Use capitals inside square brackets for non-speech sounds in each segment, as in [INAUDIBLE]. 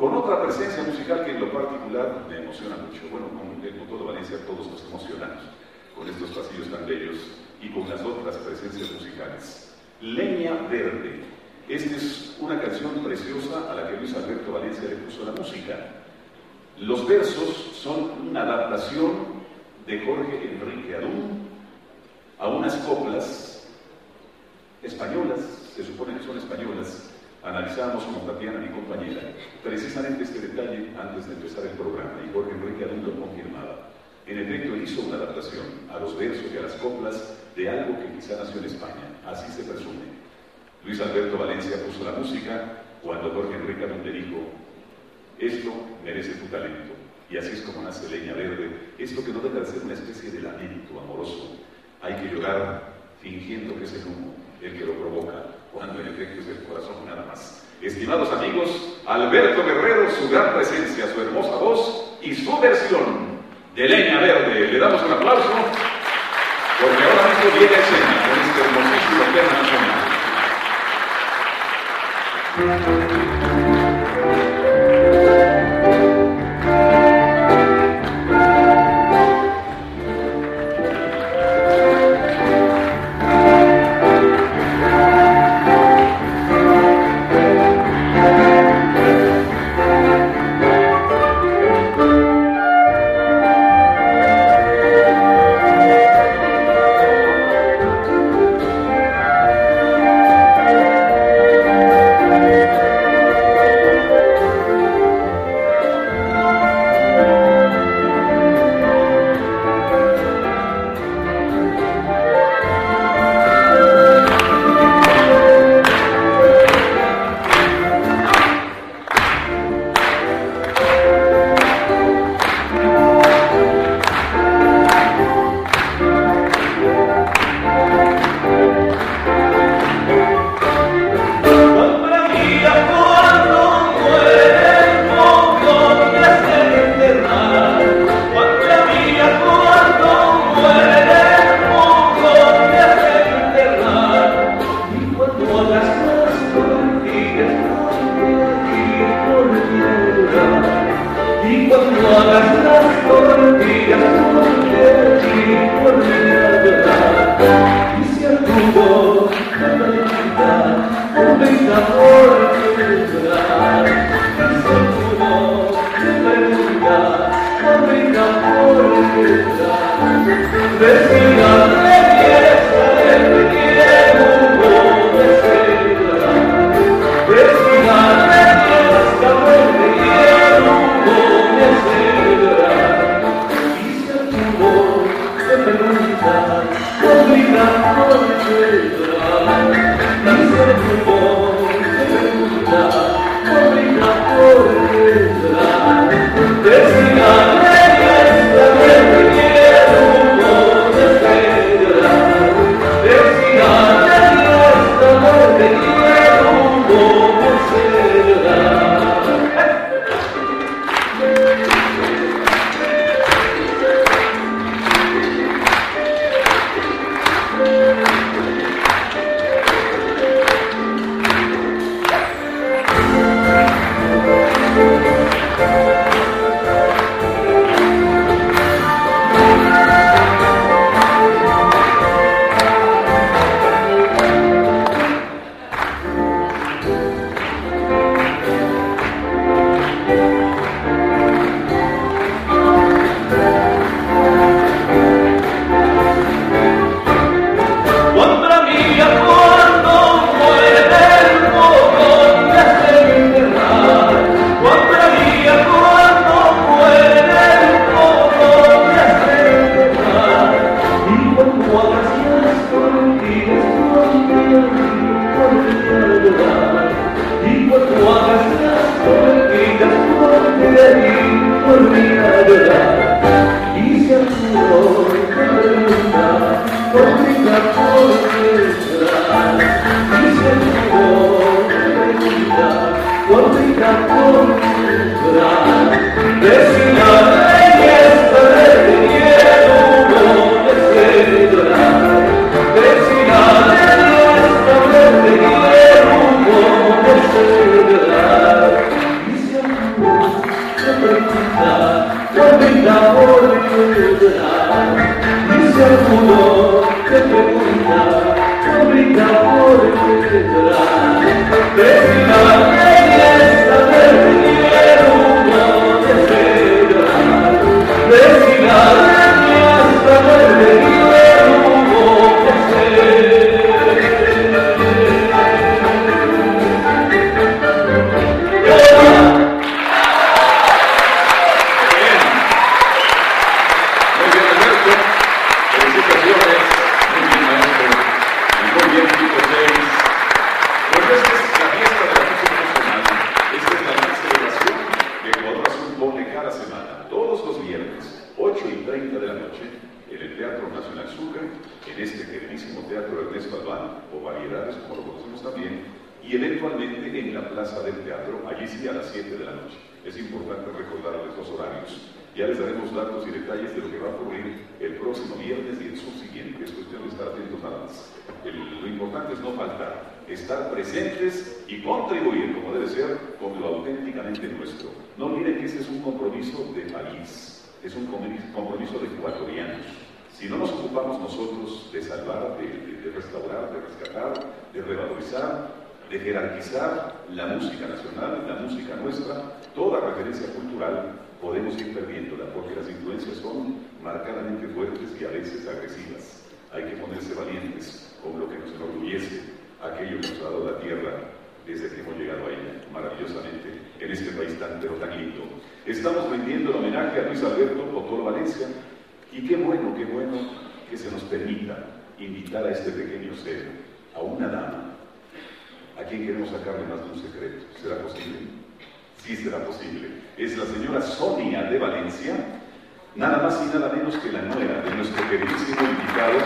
con otra presencia musical que en lo particular me emociona mucho. Bueno, con el motor de Valencia todos nos emocionamos con estos pasillos tan bellos y con las otras presencias musicales. Leña Verde. Esta es una canción preciosa a la que Luis Alberto Valencia le puso la música. Los versos son una adaptación de Jorge Enrique Adún a unas coplas españolas, se supone que son españolas, analizamos con Tatiana, mi compañera, precisamente este detalle antes de empezar el programa, y Jorge Enrique Adún lo confirmaba. En efecto, hizo una adaptación a los versos y a las coplas de algo que quizá nació en España, así se presume. Luis Alberto Valencia puso la música cuando Jorge Enrique Adún le dijo, esto merece tu talento, y así es como nace Leña Verde, esto que no deja de ser una especie de lamento amoroso. Hay que llorar fingiendo que es el humo el que lo provoca, cuando en efecto es el corazón nada más. Estimados amigos, Alberto Guerrero, su gran presencia, su hermosa voz y su versión de Leña Verde. Le damos un aplauso porque ahora mismo viene escena con este hermosísimo tema nacional. Holy, holy, holy. Seguro que pregunta, complica por detrás. No olviden que ese es un compromiso de país, es un compromiso de ecuatorianos. Si no nos ocupamos nosotros de salvar, de, restaurar, de rescatar, de revalorizar, de jerarquizar la música nacional, la música nuestra, toda referencia cultural, podemos ir perdiéndola, porque las influencias son marcadamente fuertes y a veces agresivas. Hay que ponerse valientes con lo que nos enorgullece aquello que nos ha dado la tierra desde que hemos llegado a maravillosamente en este país tan, pero tan lindo. Estamos vendiendo el homenaje a Luis Alberto Otoro Valencia y qué bueno, qué bueno que se nos permita invitar a este pequeño ser, a una dama, a quien queremos sacarle más de un secreto. ¿Será posible? Sí, será posible. Es la señora Sonia de Valencia, nada más y nada menos que la nuera de nuestro queridísimo invitado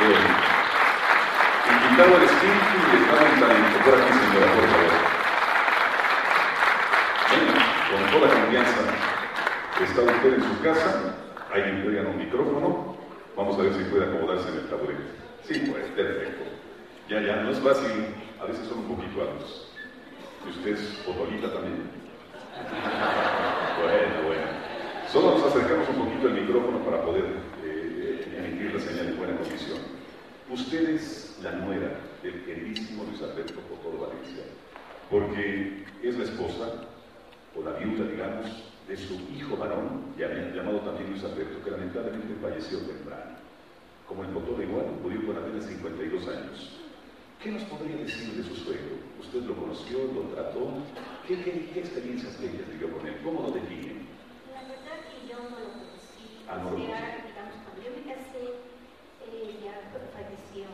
de. Invitado al espíritu y el talento. Por aquí, señora, por favor. Está usted en su casa, hay que traigan un micrófono, vamos a ver si puede acomodarse en el taburete. Sí, pues, perfecto. Ya, ya, no es fácil, a veces son un poquito altos. ¿Y usted es fotolita también? bueno, bueno. Solo nos acercamos un poquito al micrófono para poder eh, emitir la señal en buena condición. Usted es la nuera del queridísimo Luis Alberto Cotor Valencia, porque es la esposa, o la viuda, digamos, de su hijo varón, llamado también Luis Alberto, que lamentablemente falleció temprano. Como el doctor igual, murió con apenas 52 años. ¿Qué nos podría decir de su suegro? ¿Usted lo conoció, lo trató? ¿Qué, qué, qué experiencias bellas vivió con él? ¿Cómo lo define? La verdad que yo no lo conocí. Ah, no o sea, digamos, cuando yo me casé, eh, ya falleció.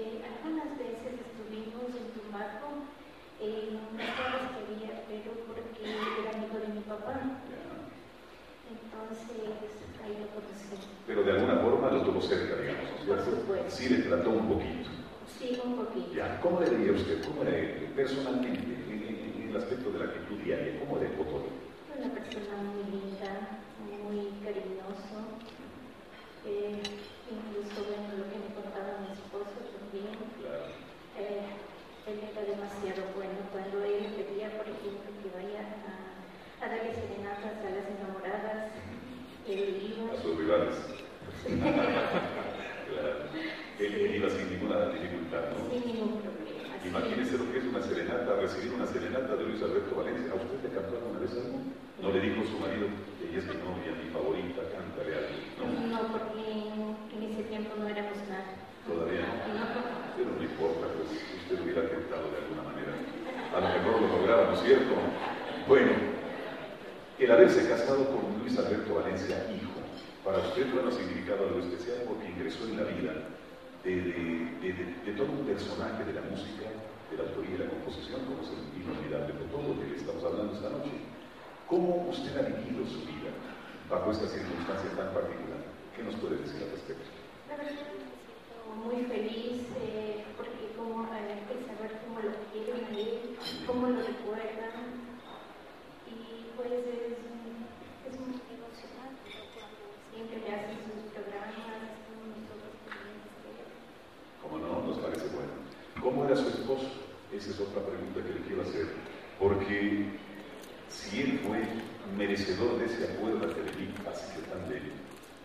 Eh, algunas veces estuvimos en Tumbaco, eh, en eh, unas cosas que había, pero papá. Entonces, ahí lo conocí. Pero de alguna forma lo tuvo cerca, digamos, Por supuesto. Sí, le trató un poquito. Sí, un poquito. Ya, ¿cómo le diría usted, cómo le, personalmente, en, en, en, el aspecto de la actitud diaria, cómo le Potoro? Una persona muy linda, muy cariñoso. Eh, incluso, bueno, lo que me contaba mi esposo también. Claro. Eh, él era demasiado bueno cuando a las enamoradas. A sus rivales. [LAUGHS] claro. Eliminas sin ninguna dificultad, ¿no? Sin ningún problema. Imagínese lo que es una serenata, recibir una serenata de Luis Alberto Valencia. ¿A usted le cantó alguna vez algo? No le dijo a su marido, ella es mi novia, mi favorita, cántale algo. No, no porque en ese tiempo no éramos nada. Todavía no. Pero no importa, pues usted hubiera tentado de alguna manera. A lo mejor lo lograba, ¿no es cierto? Bueno. El haberse casado con Luis Alberto Valencia, hijo, para usted bueno significado algo especial porque ingresó en la vida de, todo un personaje de la música, de la autoría y la composición, como es el inolvidable de todo lo que estamos hablando esta noche. ¿Cómo usted ha vivido su vida bajo esta circunstancia tan particular? ¿Qué nos puede decir al respecto? La verdad me siento muy feliz eh, porque como eh, el saber cómo lo quiero vivir, cómo lo ¿Cómo era su esposo? Esa es otra pregunta que le quiero hacer. Porque si él fue merecedor de ese apoyo de la así que tan bello,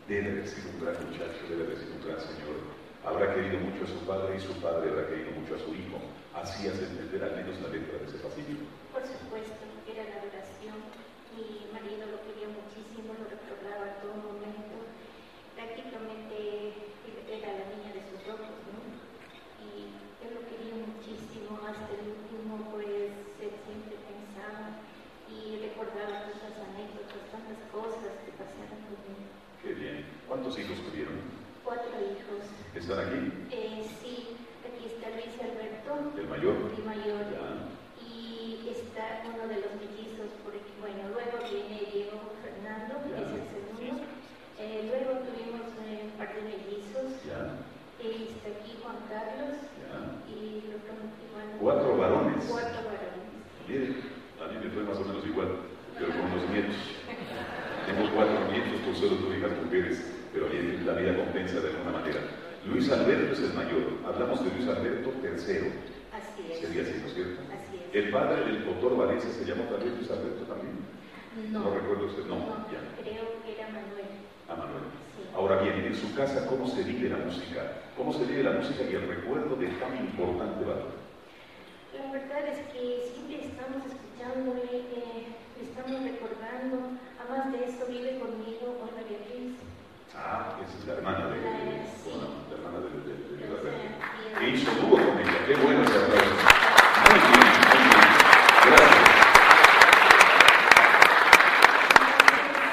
debe haber sido un gran muchacho, debe haber sido un gran señor. Habrá querido mucho a su padre y su padre habrá querido mucho a su hijo. Así hace entender al menos la letra de ese pasillo. Por supuesto, era la Fernando, que es el segundo. Eh, luego tuvimos eh, un par de mellizos. Eh, está aquí Juan Carlos y lo que bueno, Cuatro varones. Cuatro varones. Bien, a mí me fue más o menos igual, pero con los nietos. Tengo cuatro nietos, tú solo tuve hijas mujeres, pero la vida compensa de alguna manera. Luis Alberto es el mayor. Hablamos de Luis Alberto III. Así es. Sería así, ¿no es cierto? Así es. El padre del doctor Valencia se llamó también Luis Alberto también. No, No recuerdo usted, no, no, ya. creo que era Manuel. A Manuel. Sí. Ahora bien, en su casa, ¿cómo se vive la música? ¿Cómo se vive la música y el recuerdo de tan importante valor? La verdad es que siempre estamos escuchándole, eh, le estamos recordando. Además de eso, vive conmigo Olga Beatriz. Ah, esa es la hermana de, La- sí. bueno, la hermana de, de, de- de y- Que hizo dúo con ella. Qué bueno ese aplauso. Muy bien, muy bien. Gracias.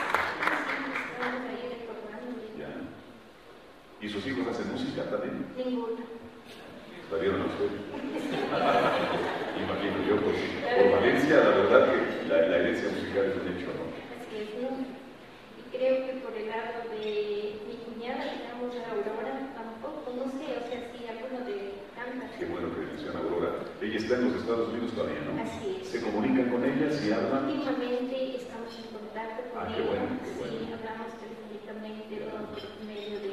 Estamos ahí recordándole. Ya. ¿Y sus hijos hacen música también? Ninguno. ¿Sabieron ustedes? Imagino yo, por, por Valencia, la verdad que la, la herencia musical es un hecho, ¿no? Así es, ¿no? Y creo que por el lado de mi cuñada, digamos, Aurora, tampoco, no sé, o sea, sí, alguno de tantas. Qué bueno que menciona Aurora. Ella está en los Estados Unidos todavía, ¿no? Así es. ¿Se comunican con ella? ¿Si hablan? Últimamente estamos en contacto con Ah, qué ella. bueno, qué bueno. Sí, hablamos telefónicamente, ¿no? por medio de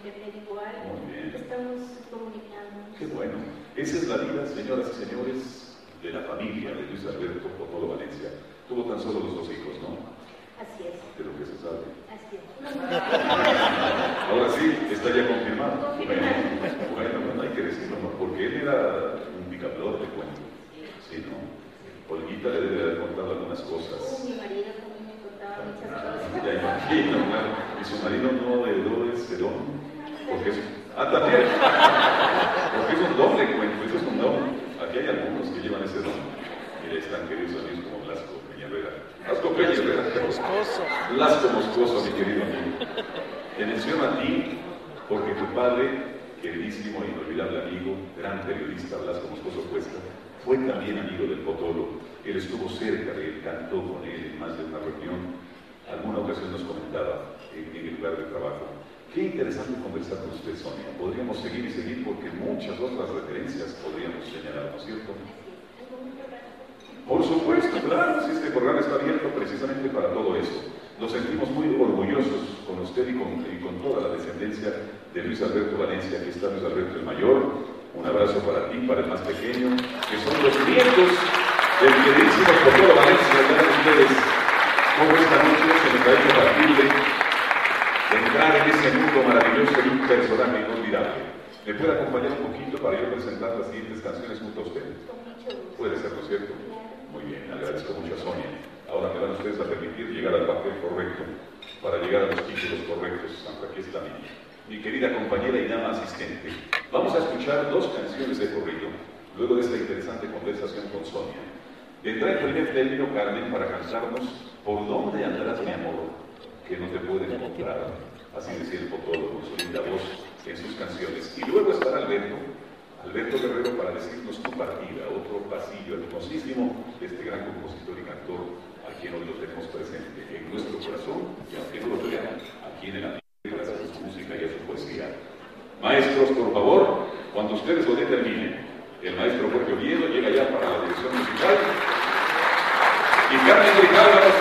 internet igual. Muy bien. Estamos comunicando. Qué bueno. Esa es la vida, señoras y señores, de la familia de Luis Alberto Potolo Valencia. Tuvo tan solo los dos hijos, ¿no? Así es, De lo que se sabe. así es. Ahora sí, está ya confirmado. Confirmado. Bueno, bueno, bueno, hay que decirlo, ¿no? Porque él era un picador de cuentos. Sí, ¿no? Olguita le debe haber contado algunas cosas. mi marido también me contaba muchas Ah, cosas. Ya imagino, claro. Y su marido no heredó ese don. Porque es. Ah, también. Porque es un doble cuento, eso es un don. Aquí hay algunos que llevan ese don. Mira, están queridos amigos como Blasco Peñavera. Blasco Peñavera. Moscoso. Blasco Moscoso, mi querido amigo. Te menciono a ti porque tu padre, queridísimo e inolvidable amigo, gran periodista Blasco Moscoso Cuesta, fue también amigo del Potolo. Él estuvo cerca de él, cantó con él en más de una reunión. Alguna ocasión nos comentaba en, el lugar de trabajo. Qué interesante conversar con usted, Sonia. Podríamos seguir y seguir porque muchas otras referencias podríamos señalar, ¿no es cierto? Por supuesto, claro, si este programa está abierto precisamente para todo eso. Nos sentimos muy orgullosos con usted y con, y con toda la descendencia de Luis Alberto Valencia. Aquí está Luis Alberto el mayor. Un abrazo para ti, para el más pequeño, que son los nietos del queridísimo Potolo Valencia. Gracias ustedes. Como esta noche se ha hecho factible entrar en ese mundo maravilloso de un personaje inolvidable. ¿Me puede acompañar un poquito para yo presentar las siguientes canciones junto a usted? Puede ser, ¿no es cierto? Muy bien, agradezco mucho a Sonia. Ahora me van ustedes a permitir llegar al papel correcto, para llegar a los títulos correctos, aunque aquí está mi, mi querida compañera y dama asistente. Vamos a escuchar dos canciones de corrido, luego de esta interesante conversación con Sonia. Vendrá el primer término, Carmen, para cantarnos ¿Por dónde andarás, mi amor? Que no te pueden encontrar. Así decía el Potolo con su linda voz en sus canciones. Y luego estará Alberto, Alberto Guerrero para decirnos tu partida, otro pasillo hermosísimo de este gran compositor y cantor a quien hoy lo tenemos presente en nuestro corazón y aunque no lo crean, aquí en el ambiente gracias a su música y a su poesía. Maestros, por favor, cuando ustedes lo determinen, el maestro Jorge Oviedo llega ya para la dirección musical. Y Carmen Grijalva nos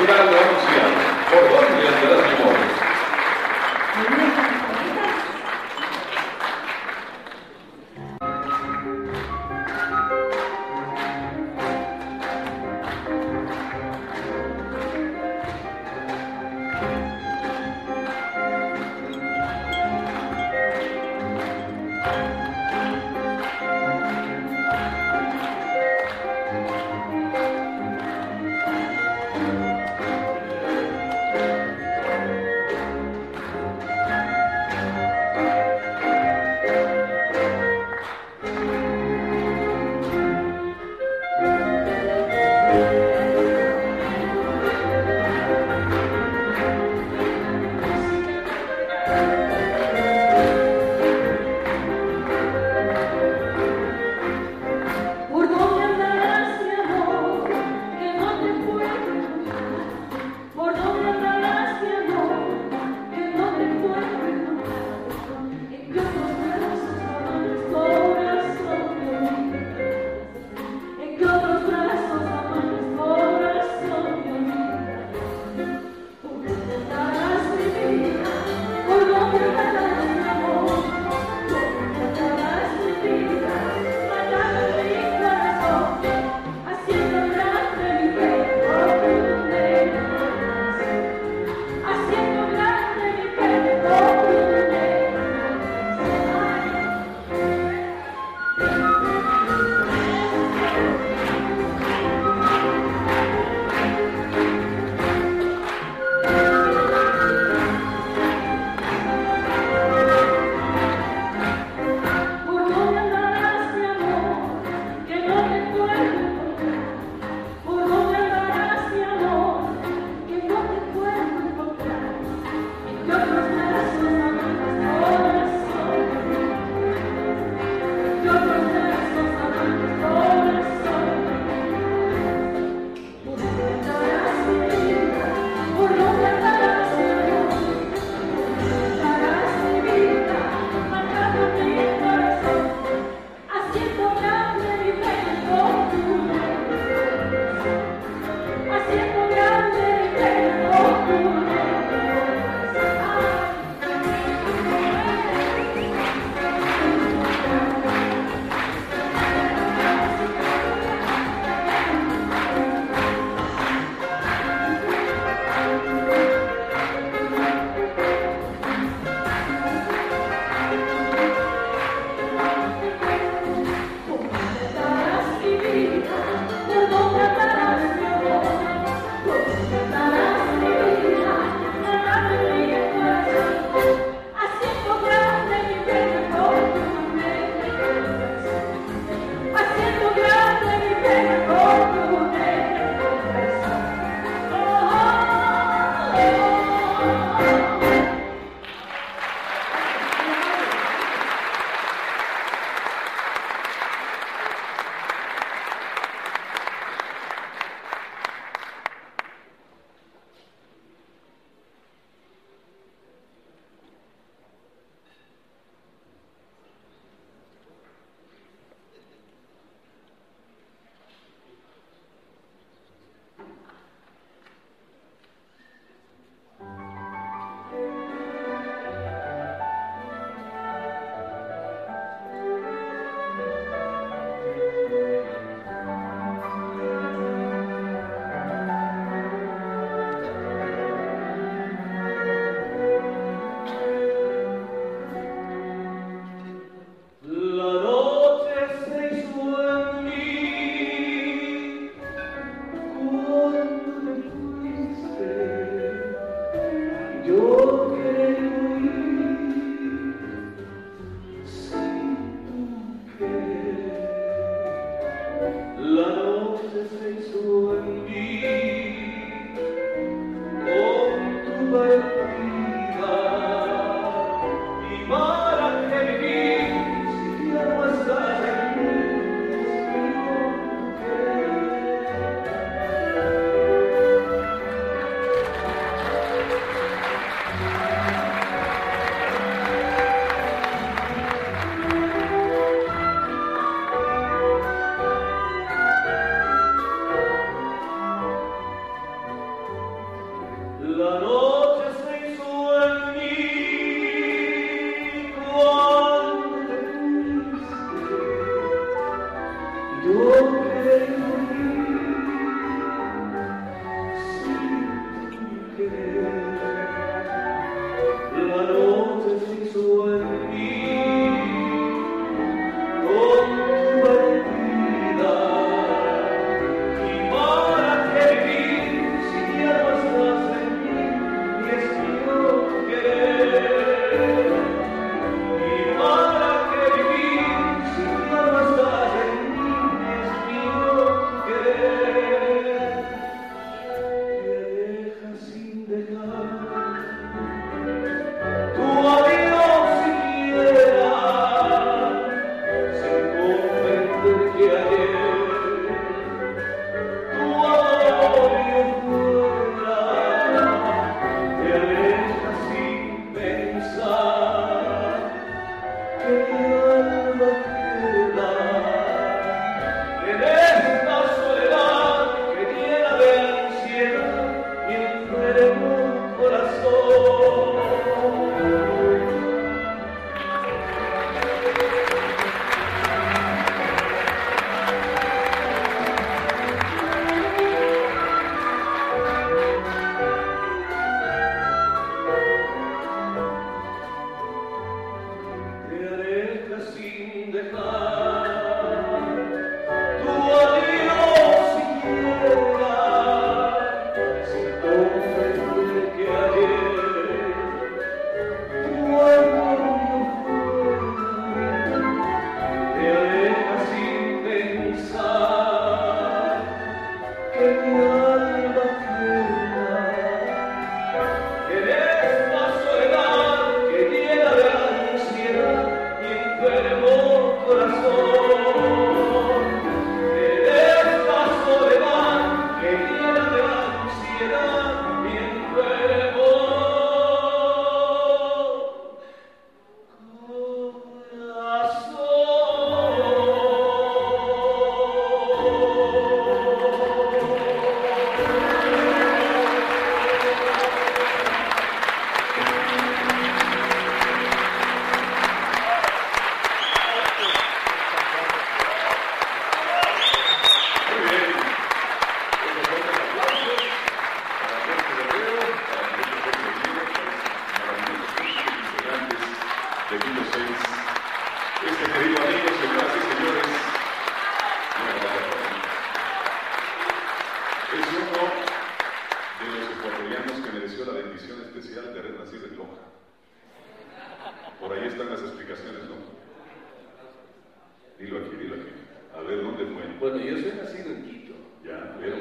Bueno, yo soy nacido en Quito. Ya, pero,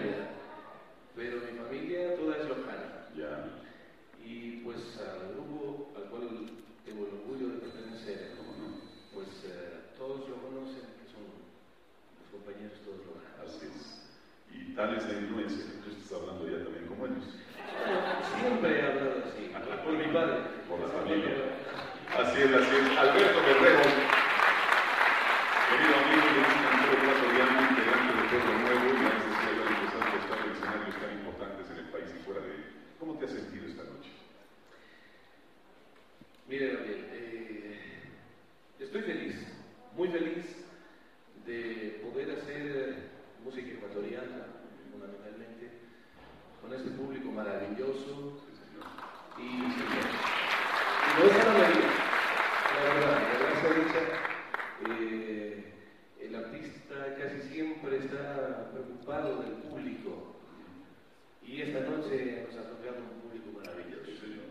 pero mi familia toda es lojana. Ya. Y pues al grupo al cual tengo el orgullo de pertenecer, no? pues eh, todos lo conocen, que son los compañeros todos lojanos. Así es. Y tal es la influencia que tú estás hablando ya también como ellos. Siempre he hablado así, por mi padre. Por la familia. Así es, así es. Alberto Guerrero, querido amigo. ¿Cómo te has sentido esta noche? Mire, Daniel, eh, estoy feliz, muy feliz de poder hacer música ecuatoriana, fundamentalmente, con este público maravilloso. Y, y, no es para la la verdad, la verdad eh, el artista casi siempre está preocupado del público y esta noche nos ha tocado un público maravilloso. Sí, señor.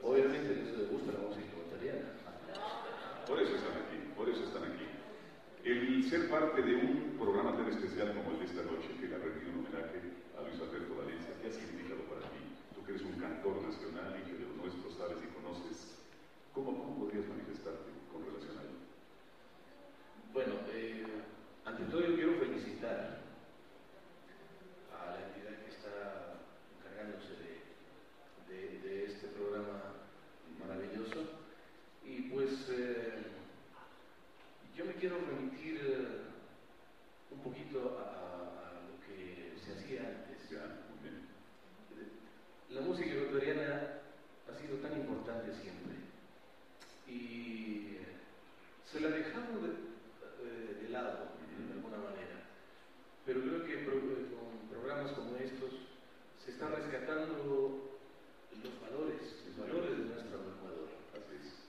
Obviamente les gusta la música ecuatoriana. Por eso están aquí, por eso están aquí. El ser parte de un programa tan especial como el de esta noche, que le ha rendido un homenaje a Luis Alberto Valencia, ¿qué ha significado para ti? Tú que eres un cantor nacional y que de los nuestros sabes y conoces, ¿cómo, cómo podrías manifestarte con relación a él? Bueno, eh, ante todo yo quiero felicitar a la entidad que está encargándose de, este programa maravilloso. Y pues eh, yo me quiero remitir eh, un poquito a, lo que se hacía antes. Ya, muy bien. La música ecuatoriana ha sido tan importante siempre y se la dejaron de, eh, de, lado, de alguna manera. Pero creo que programas como estos se están rescatando los valores, los valores de nuestra Ecuador.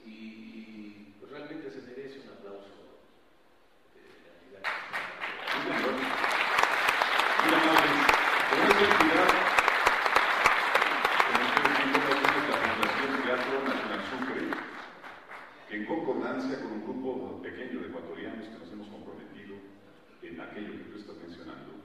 Y, pues, realmente se merece un aplauso de la que en concordancia con un grupo pequeño de ecuatorianos que nos hemos comprometido en aquello que tú estás mencionando,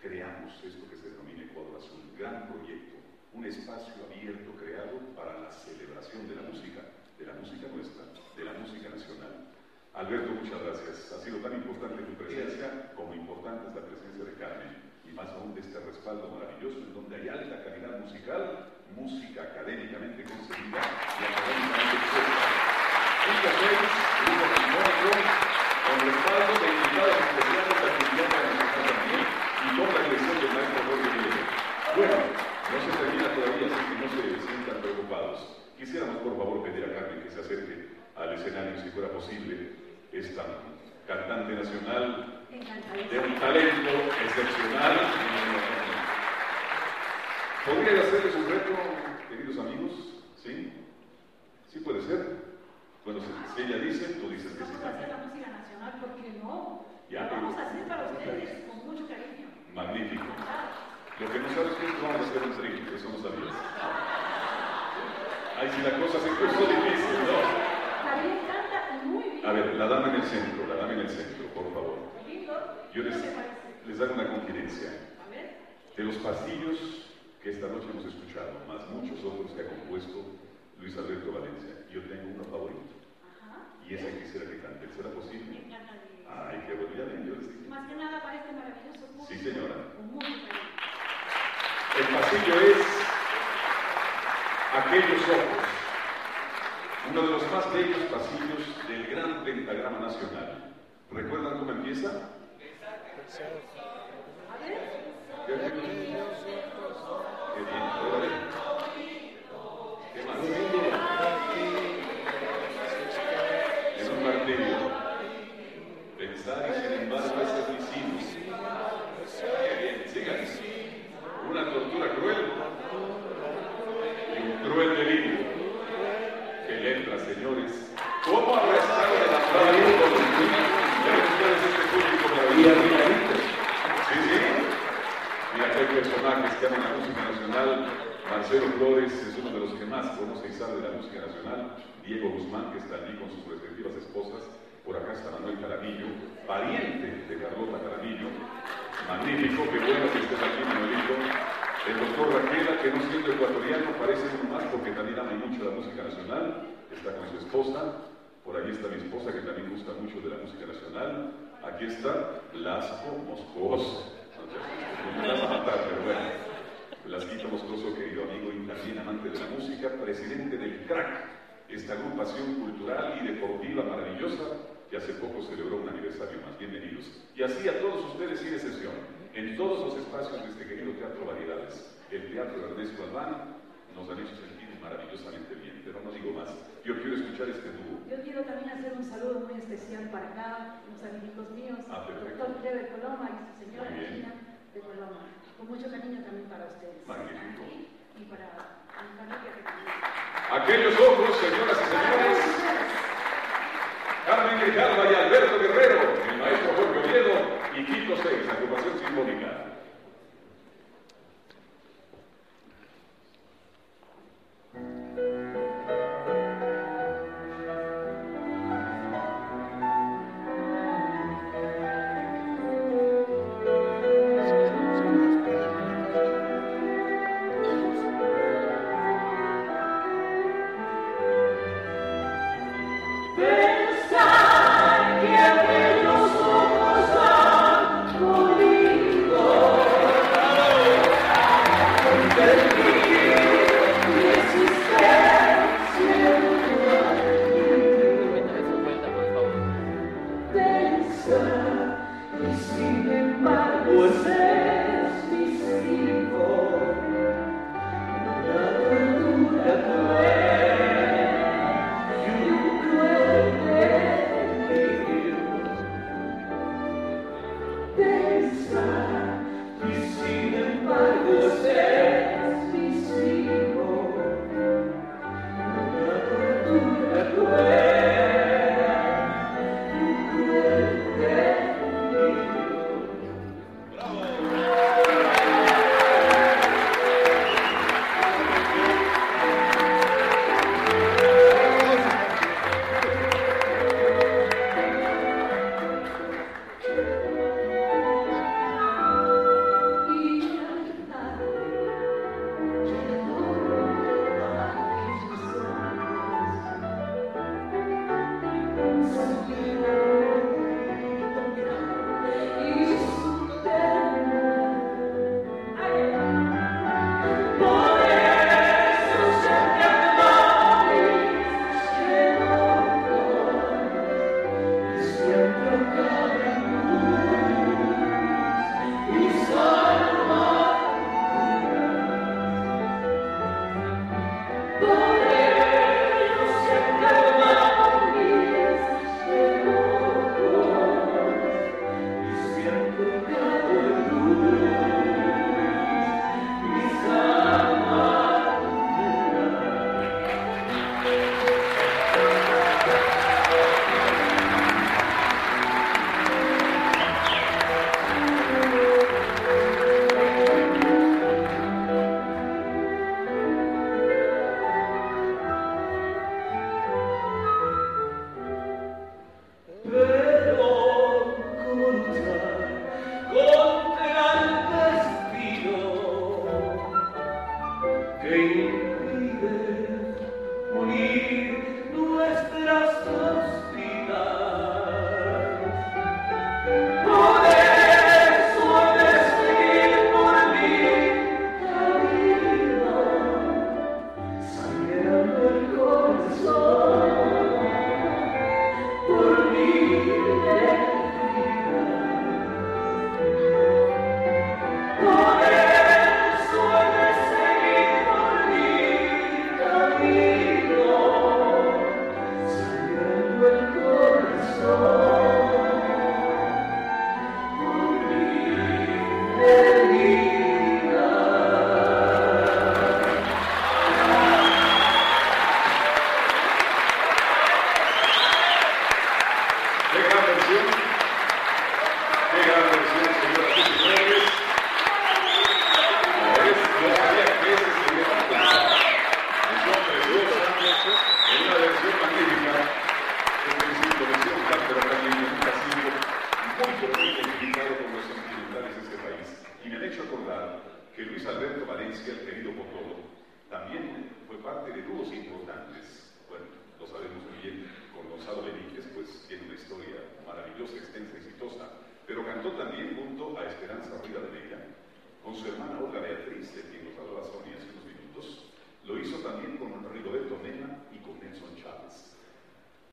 creamos esto que se denomina Ecuador Azul, gran proyecto un espacio abierto creado para la celebración de la música, de la música nuestra, de la música nacional. Alberto, muchas gracias. Ha sido tan importante tu presencia como importante es la presencia de Carmen y más aún de este respaldo maravilloso en donde hay alta calidad musical, música académicamente concebida y académicamente. Un café, sinfónico, con respaldo de invitados especiales de la actividad de también y con la dirección del maestro Jorge Miguel. Bueno, no se termina todavía, así que no se sientan preocupados. Quisiéramos, por favor, pedir a Carmen que se acerque al escenario, si fuera posible, esta cantante nacional de un talento excepcional. ¿Podría hacerles un reto, queridos amigos? ¿Sí? ¿Sí puede ser? Bueno, si, ella dice, tú dices que sí. Vamos a hacer la música nacional, ¿por qué no? Ya, Lo vamos a hacer para ustedes con mucho cariño. Magnífico. Lo que no sabes es que vamos a hacer un trío, eso no sabías. Ay, si la cosa se puso difícil, ¿no? A ver, la dama en el centro, la dama en el centro, por favor. Yo les, les hago una confidencia. De los pasillos que esta noche hemos escuchado, más muchos otros que ha compuesto Luis Alberto Valencia, yo tengo uno favorito. Y ese quisiera que cante. ¿Será posible? Ay, qué bueno, ya ven, yo les dije. Más que nada para este maravilloso público. Sí, señora. Muy el pasillo es aquellos ojos, uno de los más bellos pasillos del gran pentagrama nacional. ¿Recuerdan cómo empieza? ¿Qué bien, personajes que aman la música nacional. Marcelo Flores es uno de los que más conoce y sabe de la música nacional. Diego Guzmán, que está allí con sus respectivas esposas. Por acá está Manuel Caramillo, pariente de Carlota Caramillo. Magnífico, qué bueno que estés aquí, Manuelito. El doctor Raquela, que no siendo ecuatoriano, parece uno más porque también ama mucho la música nacional. Está con su esposa. Por ahí está mi esposa, que también gusta mucho de la música nacional. Aquí está Lasco Moscoso. Matar, pero bueno. Lasquito Moscoso, querido amigo y también amante de la música, presidente del CRAC, esta agrupación cultural y deportiva maravillosa que hace poco celebró un aniversario más. Bienvenidos. Y así a todos ustedes sin excepción, en todos los espacios de este querido Teatro Variedades, el Teatro Ernesto Albán, nos han hecho sentir maravillosamente bien, pero no digo más. Yo quiero escuchar este dúo. Yo quiero también hacer un saludo muy especial para acá, unos amigos míos, ah, el doctor de Coloma y su señora Gina de Coloma. Con mucho cariño también para ustedes. Magnífico. Y para mi familia que también. Aquellos ojos, señoras y señores. Carmen Grijalva y Alberto Guerrero, el maestro Jorge Oviedo y Quito Seis, agrupación sinfónica.